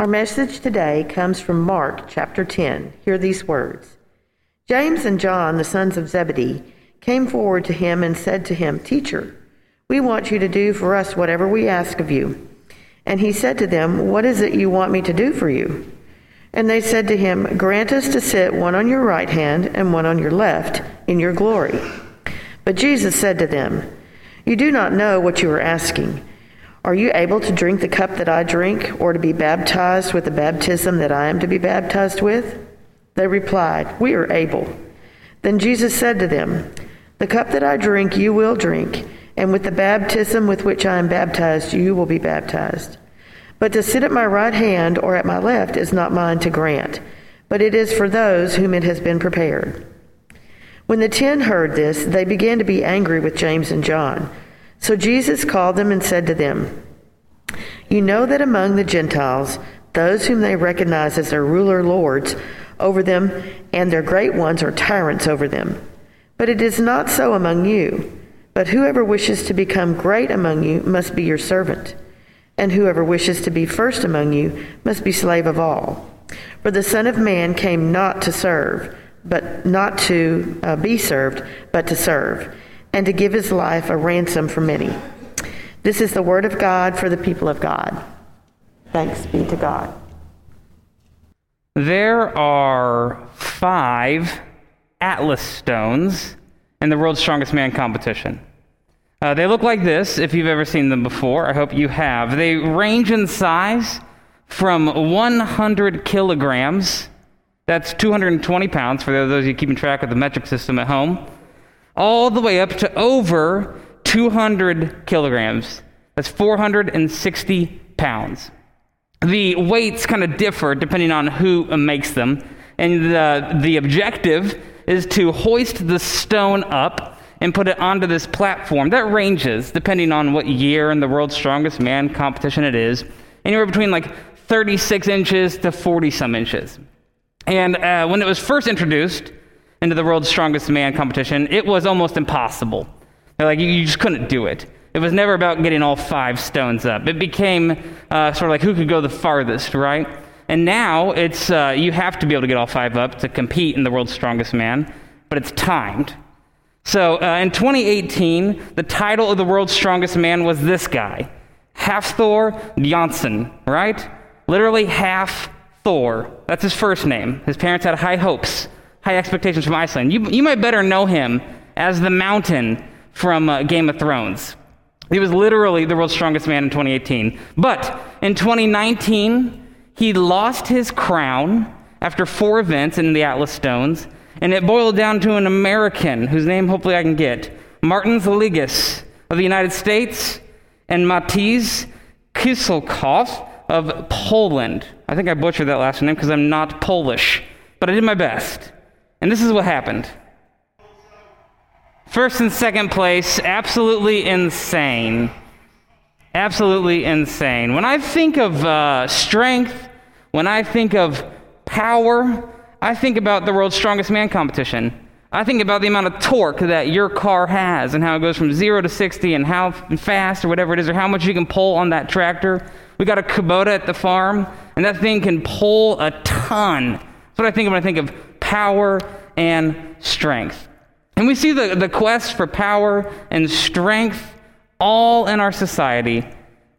Our message today comes from Mark chapter 10. Hear these words James and John, the sons of Zebedee, came forward to him and said to him, Teacher, we want you to do for us whatever we ask of you. And he said to them, What is it you want me to do for you? And they said to him, Grant us to sit one on your right hand and one on your left in your glory. But Jesus said to them, You do not know what you are asking. Are you able to drink the cup that I drink, or to be baptized with the baptism that I am to be baptized with? They replied, We are able. Then Jesus said to them, The cup that I drink you will drink, and with the baptism with which I am baptized you will be baptized. But to sit at my right hand or at my left is not mine to grant, but it is for those whom it has been prepared. When the ten heard this, they began to be angry with James and John. So Jesus called them and said to them, You know that among the Gentiles, those whom they recognize as their ruler lords over them, and their great ones are tyrants over them. But it is not so among you. But whoever wishes to become great among you must be your servant, and whoever wishes to be first among you must be slave of all. For the Son of Man came not to serve, but not to uh, be served, but to serve and to give his life a ransom for many. This is the word of God for the people of God. Thanks be to God. There are five Atlas stones in the world's strongest man competition. Uh, they look like this if you've ever seen them before. I hope you have. They range in size from 100 kilograms, that's 220 pounds for those of you keeping track of the metric system at home, all the way up to over 200 kilograms. That's 460 pounds. The weights kind of differ depending on who makes them, and the, the objective is to hoist the stone up and put it onto this platform. That ranges depending on what year and the world's strongest man competition it is, anywhere between like 36 inches to 40 some inches. And uh, when it was first introduced, into the world's strongest man competition, it was almost impossible. Like, you just couldn't do it. It was never about getting all five stones up. It became uh, sort of like who could go the farthest, right? And now it's uh, you have to be able to get all five up to compete in the world's strongest man, but it's timed. So uh, in 2018, the title of the world's strongest man was this guy, Hafthor Bjornsson, right? Literally half Thor. That's his first name. His parents had high hopes high expectations from Iceland. You, you might better know him as the mountain from uh, Game of Thrones. He was literally the world's strongest man in 2018. But in 2019, he lost his crown after four events in the Atlas Stones, and it boiled down to an American whose name hopefully I can get Martin Zaligas of the United States and Matiz Kiselkov of Poland. I think I butchered that last name because I'm not Polish, but I did my best. And this is what happened. First and second place, absolutely insane. Absolutely insane. When I think of uh, strength, when I think of power, I think about the world's strongest man competition. I think about the amount of torque that your car has and how it goes from zero to 60 and how fast or whatever it is or how much you can pull on that tractor. We got a Kubota at the farm, and that thing can pull a ton. That's what I think of when I think of power and strength. And we see the, the quest for power and strength all in our society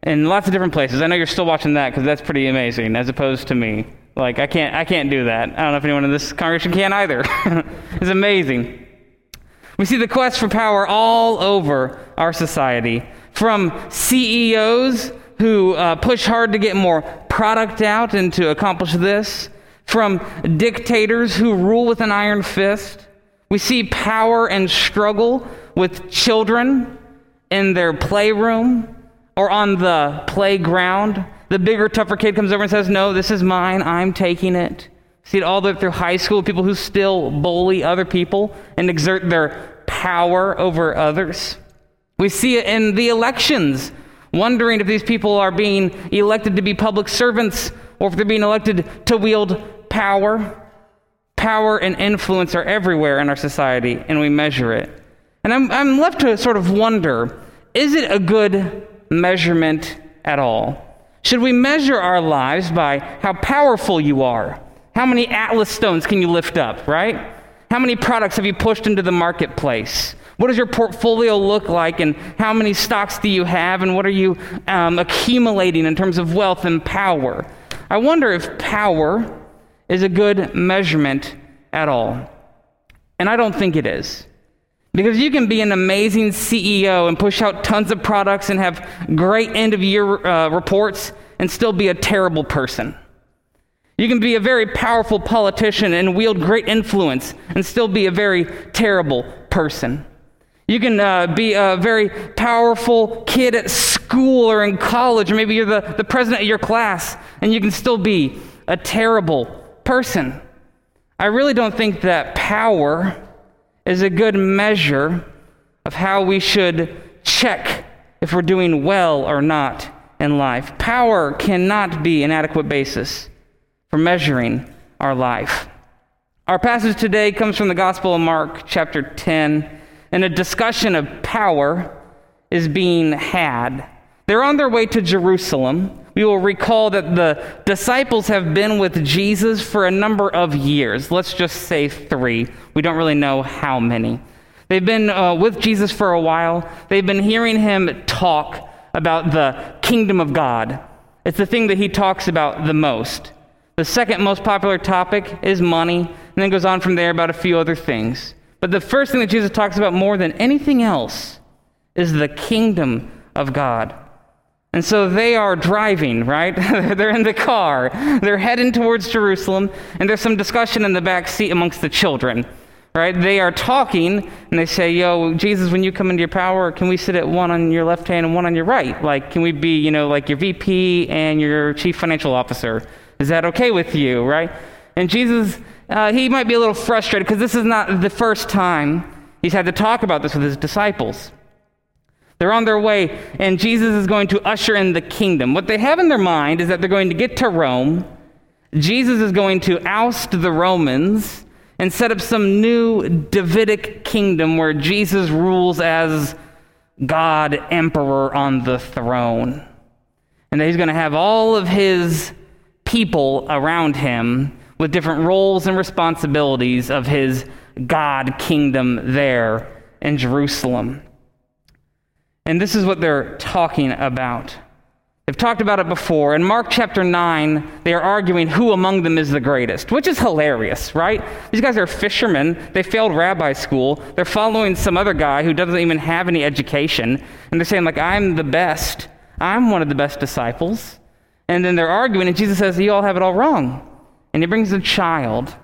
in lots of different places. I know you're still watching that because that's pretty amazing, as opposed to me. Like I can't I can't do that. I don't know if anyone in this congregation can either. it's amazing. We see the quest for power all over our society, from CEOs who uh, push hard to get more product out and to accomplish this, from dictators who rule with an iron fist. We see power and struggle with children in their playroom or on the playground. The bigger, tougher kid comes over and says, No, this is mine. I'm taking it. See it all the way through high school, people who still bully other people and exert their power over others. We see it in the elections, wondering if these people are being elected to be public servants or if they're being elected to wield power. Power and influence are everywhere in our society, and we measure it. And I'm, I'm left to sort of wonder is it a good measurement at all? Should we measure our lives by how powerful you are? How many Atlas stones can you lift up, right? How many products have you pushed into the marketplace? What does your portfolio look like, and how many stocks do you have, and what are you um, accumulating in terms of wealth and power? I wonder if power is a good measurement at all. And I don't think it is. Because you can be an amazing CEO and push out tons of products and have great end of year uh, reports and still be a terrible person. You can be a very powerful politician and wield great influence and still be a very terrible person. You can uh, be a very powerful kid at school or in college, or maybe you're the, the president of your class, and you can still be a terrible person. I really don't think that power is a good measure of how we should check if we're doing well or not in life. Power cannot be an adequate basis for measuring our life. Our passage today comes from the Gospel of Mark, chapter 10, and a discussion of power is being had. They're on their way to Jerusalem. We will recall that the disciples have been with Jesus for a number of years. Let's just say three. We don't really know how many. They've been uh, with Jesus for a while. They've been hearing him talk about the kingdom of God. It's the thing that he talks about the most. The second most popular topic is money, and then goes on from there about a few other things. But the first thing that Jesus talks about more than anything else is the kingdom of God. And so they are driving, right? They're in the car. They're heading towards Jerusalem, and there's some discussion in the back seat amongst the children, right? They are talking, and they say, Yo, Jesus, when you come into your power, can we sit at one on your left hand and one on your right? Like, can we be, you know, like your VP and your chief financial officer? Is that okay with you, right? And Jesus, uh, he might be a little frustrated because this is not the first time he's had to talk about this with his disciples. They're on their way, and Jesus is going to usher in the kingdom. What they have in their mind is that they're going to get to Rome. Jesus is going to oust the Romans and set up some new Davidic kingdom where Jesus rules as God, emperor on the throne. And that he's going to have all of his people around him with different roles and responsibilities of his God kingdom there in Jerusalem. And this is what they're talking about. They've talked about it before. In Mark chapter 9, they are arguing who among them is the greatest, which is hilarious, right? These guys are fishermen. They failed rabbi school. They're following some other guy who doesn't even have any education. And they're saying, like, I'm the best. I'm one of the best disciples. And then they're arguing, and Jesus says, You all have it all wrong. And he brings a child,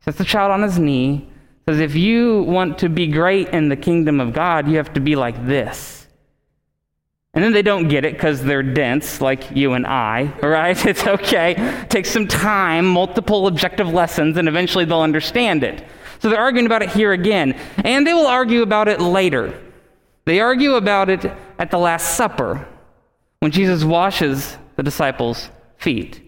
sets the child on his knee, says, If you want to be great in the kingdom of God, you have to be like this. And then they don't get it because they're dense, like you and I, right? It's okay. It takes some time, multiple objective lessons, and eventually they'll understand it. So they're arguing about it here again. And they will argue about it later. They argue about it at the Last Supper when Jesus washes the disciples' feet.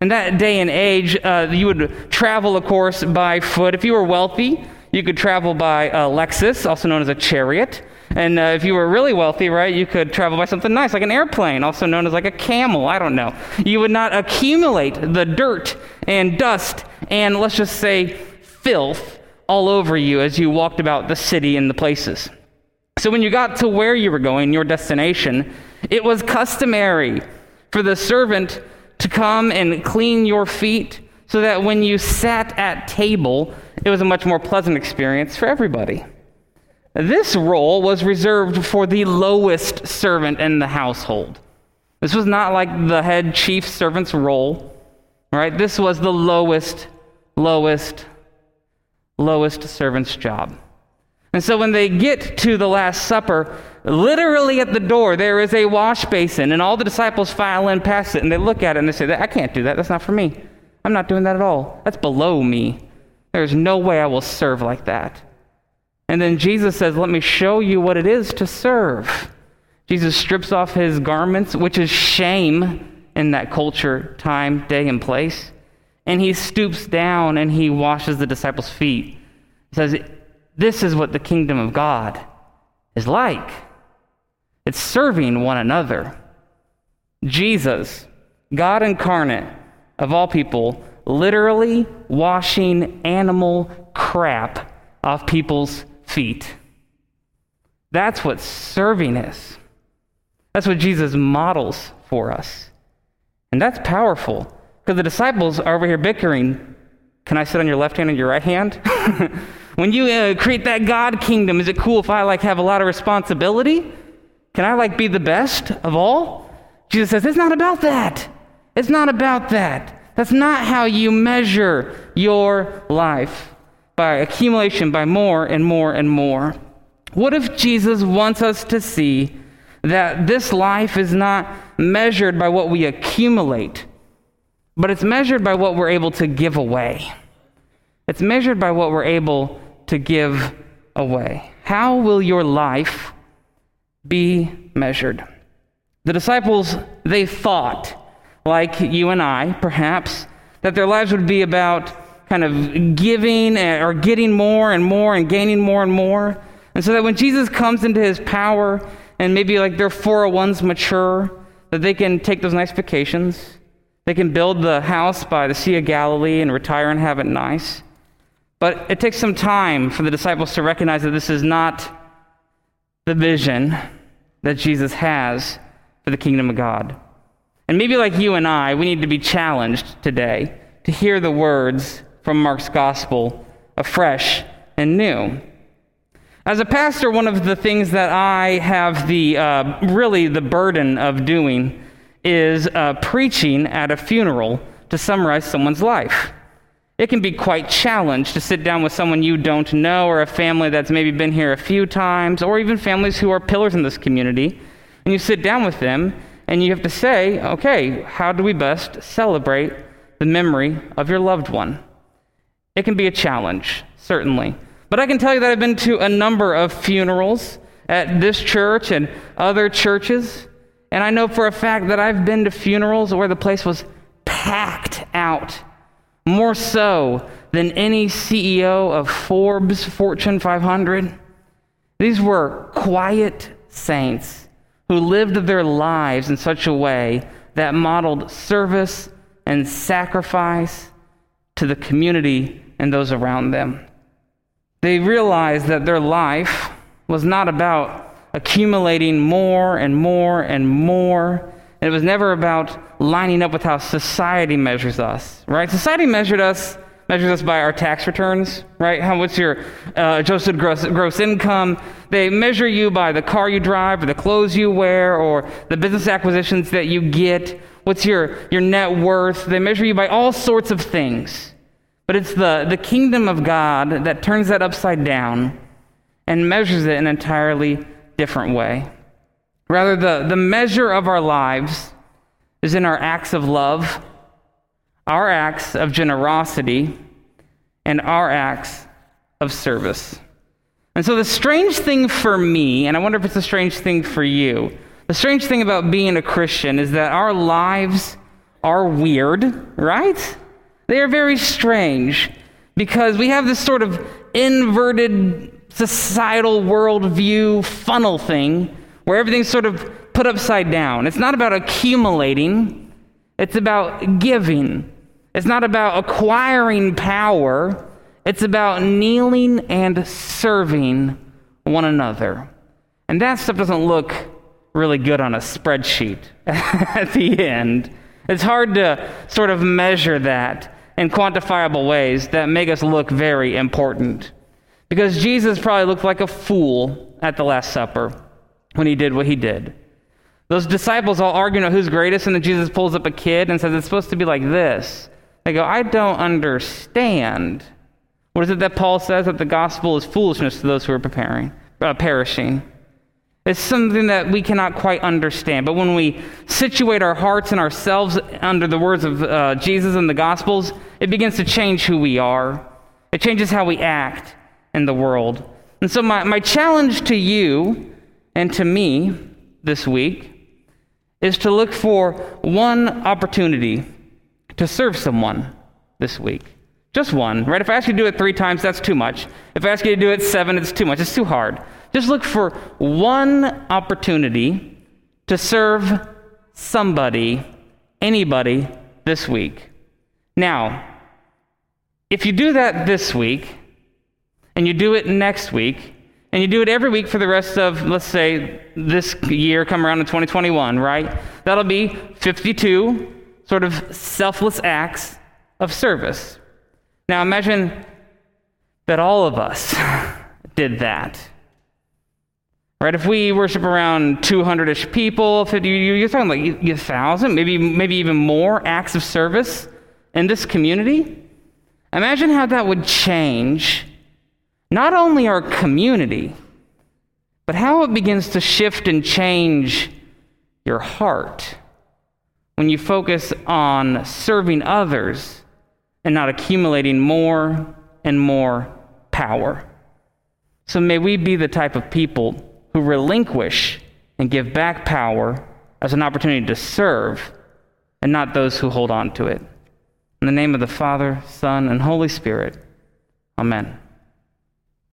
In that day and age, uh, you would travel, of course, by foot. If you were wealthy, you could travel by a Lexus, also known as a chariot. And uh, if you were really wealthy, right, you could travel by something nice, like an airplane, also known as like a camel. I don't know. You would not accumulate the dirt and dust and let's just say filth all over you as you walked about the city and the places. So when you got to where you were going, your destination, it was customary for the servant to come and clean your feet so that when you sat at table, it was a much more pleasant experience for everybody. This role was reserved for the lowest servant in the household. This was not like the head chief servant's role, right? This was the lowest, lowest, lowest servant's job. And so when they get to the Last Supper, literally at the door, there is a wash basin, and all the disciples file in past it, and they look at it and they say, I can't do that. That's not for me. I'm not doing that at all. That's below me. There's no way I will serve like that. And then Jesus says, Let me show you what it is to serve. Jesus strips off his garments, which is shame in that culture, time, day, and place. And he stoops down and he washes the disciples' feet. He says, This is what the kingdom of God is like it's serving one another. Jesus, God incarnate, of all people, literally washing animal crap off people's feet. That's what serving is. That's what Jesus models for us. And that's powerful because the disciples are over here bickering can I sit on your left hand and your right hand? when you uh, create that God kingdom, is it cool if I like have a lot of responsibility? Can I like be the best of all? Jesus says, it's not about that. It's not about that. That's not how you measure your life by accumulation, by more and more and more. What if Jesus wants us to see that this life is not measured by what we accumulate, but it's measured by what we're able to give away? It's measured by what we're able to give away. How will your life be measured? The disciples, they thought like you and I, perhaps, that their lives would be about kind of giving or getting more and more and gaining more and more. And so that when Jesus comes into his power and maybe like their 401s mature, that they can take those nice vacations. They can build the house by the Sea of Galilee and retire and have it nice. But it takes some time for the disciples to recognize that this is not the vision that Jesus has for the kingdom of God. And maybe like you and I, we need to be challenged today to hear the words from Mark's gospel afresh and new. As a pastor, one of the things that I have the uh, really the burden of doing is uh, preaching at a funeral to summarize someone's life. It can be quite challenged to sit down with someone you don't know or a family that's maybe been here a few times or even families who are pillars in this community. And you sit down with them and you have to say, okay, how do we best celebrate the memory of your loved one? It can be a challenge, certainly. But I can tell you that I've been to a number of funerals at this church and other churches. And I know for a fact that I've been to funerals where the place was packed out, more so than any CEO of Forbes Fortune 500. These were quiet saints who lived their lives in such a way that modeled service and sacrifice to the community and those around them. They realized that their life was not about accumulating more and more and more. And It was never about lining up with how society measures us, right? Society measured us measures us by our tax returns, right? How what's your uh, adjusted gross, gross income? They measure you by the car you drive, or the clothes you wear, or the business acquisitions that you get. What's your, your net worth? They measure you by all sorts of things. But it's the, the kingdom of God that turns that upside down and measures it in an entirely different way. Rather, the, the measure of our lives is in our acts of love our acts of generosity and our acts of service. And so, the strange thing for me, and I wonder if it's a strange thing for you, the strange thing about being a Christian is that our lives are weird, right? They are very strange because we have this sort of inverted societal worldview funnel thing where everything's sort of put upside down. It's not about accumulating, it's about giving. It's not about acquiring power, it's about kneeling and serving one another. And that stuff doesn't look really good on a spreadsheet at the end. It's hard to sort of measure that in quantifiable ways that make us look very important. Because Jesus probably looked like a fool at the Last Supper when he did what he did. Those disciples all arguing about who's greatest, and then Jesus pulls up a kid and says, It's supposed to be like this. They go, I don't understand. What is it that Paul says? That the gospel is foolishness to those who are preparing, uh, perishing. It's something that we cannot quite understand. But when we situate our hearts and ourselves under the words of uh, Jesus and the Gospels, it begins to change who we are. It changes how we act in the world. And so, my, my challenge to you and to me this week is to look for one opportunity to serve someone this week. Just one, right? If I ask you to do it three times, that's too much. If I ask you to do it seven, it's too much. It's too hard. Just look for one opportunity to serve somebody anybody this week. Now, if you do that this week, and you do it next week, and you do it every week for the rest of, let's say, this year, come around in 2021, right? That'll be 52 sort of selfless acts of service. Now imagine that all of us did that. Right? If we worship around 200-ish people, 50, you're talking like a thousand, maybe maybe even more acts of service in this community. Imagine how that would change not only our community, but how it begins to shift and change your heart when you focus on serving others and not accumulating more and more power. So may we be the type of people who relinquish and give back power as an opportunity to serve and not those who hold on to it. In the name of the Father, Son, and Holy Spirit, amen.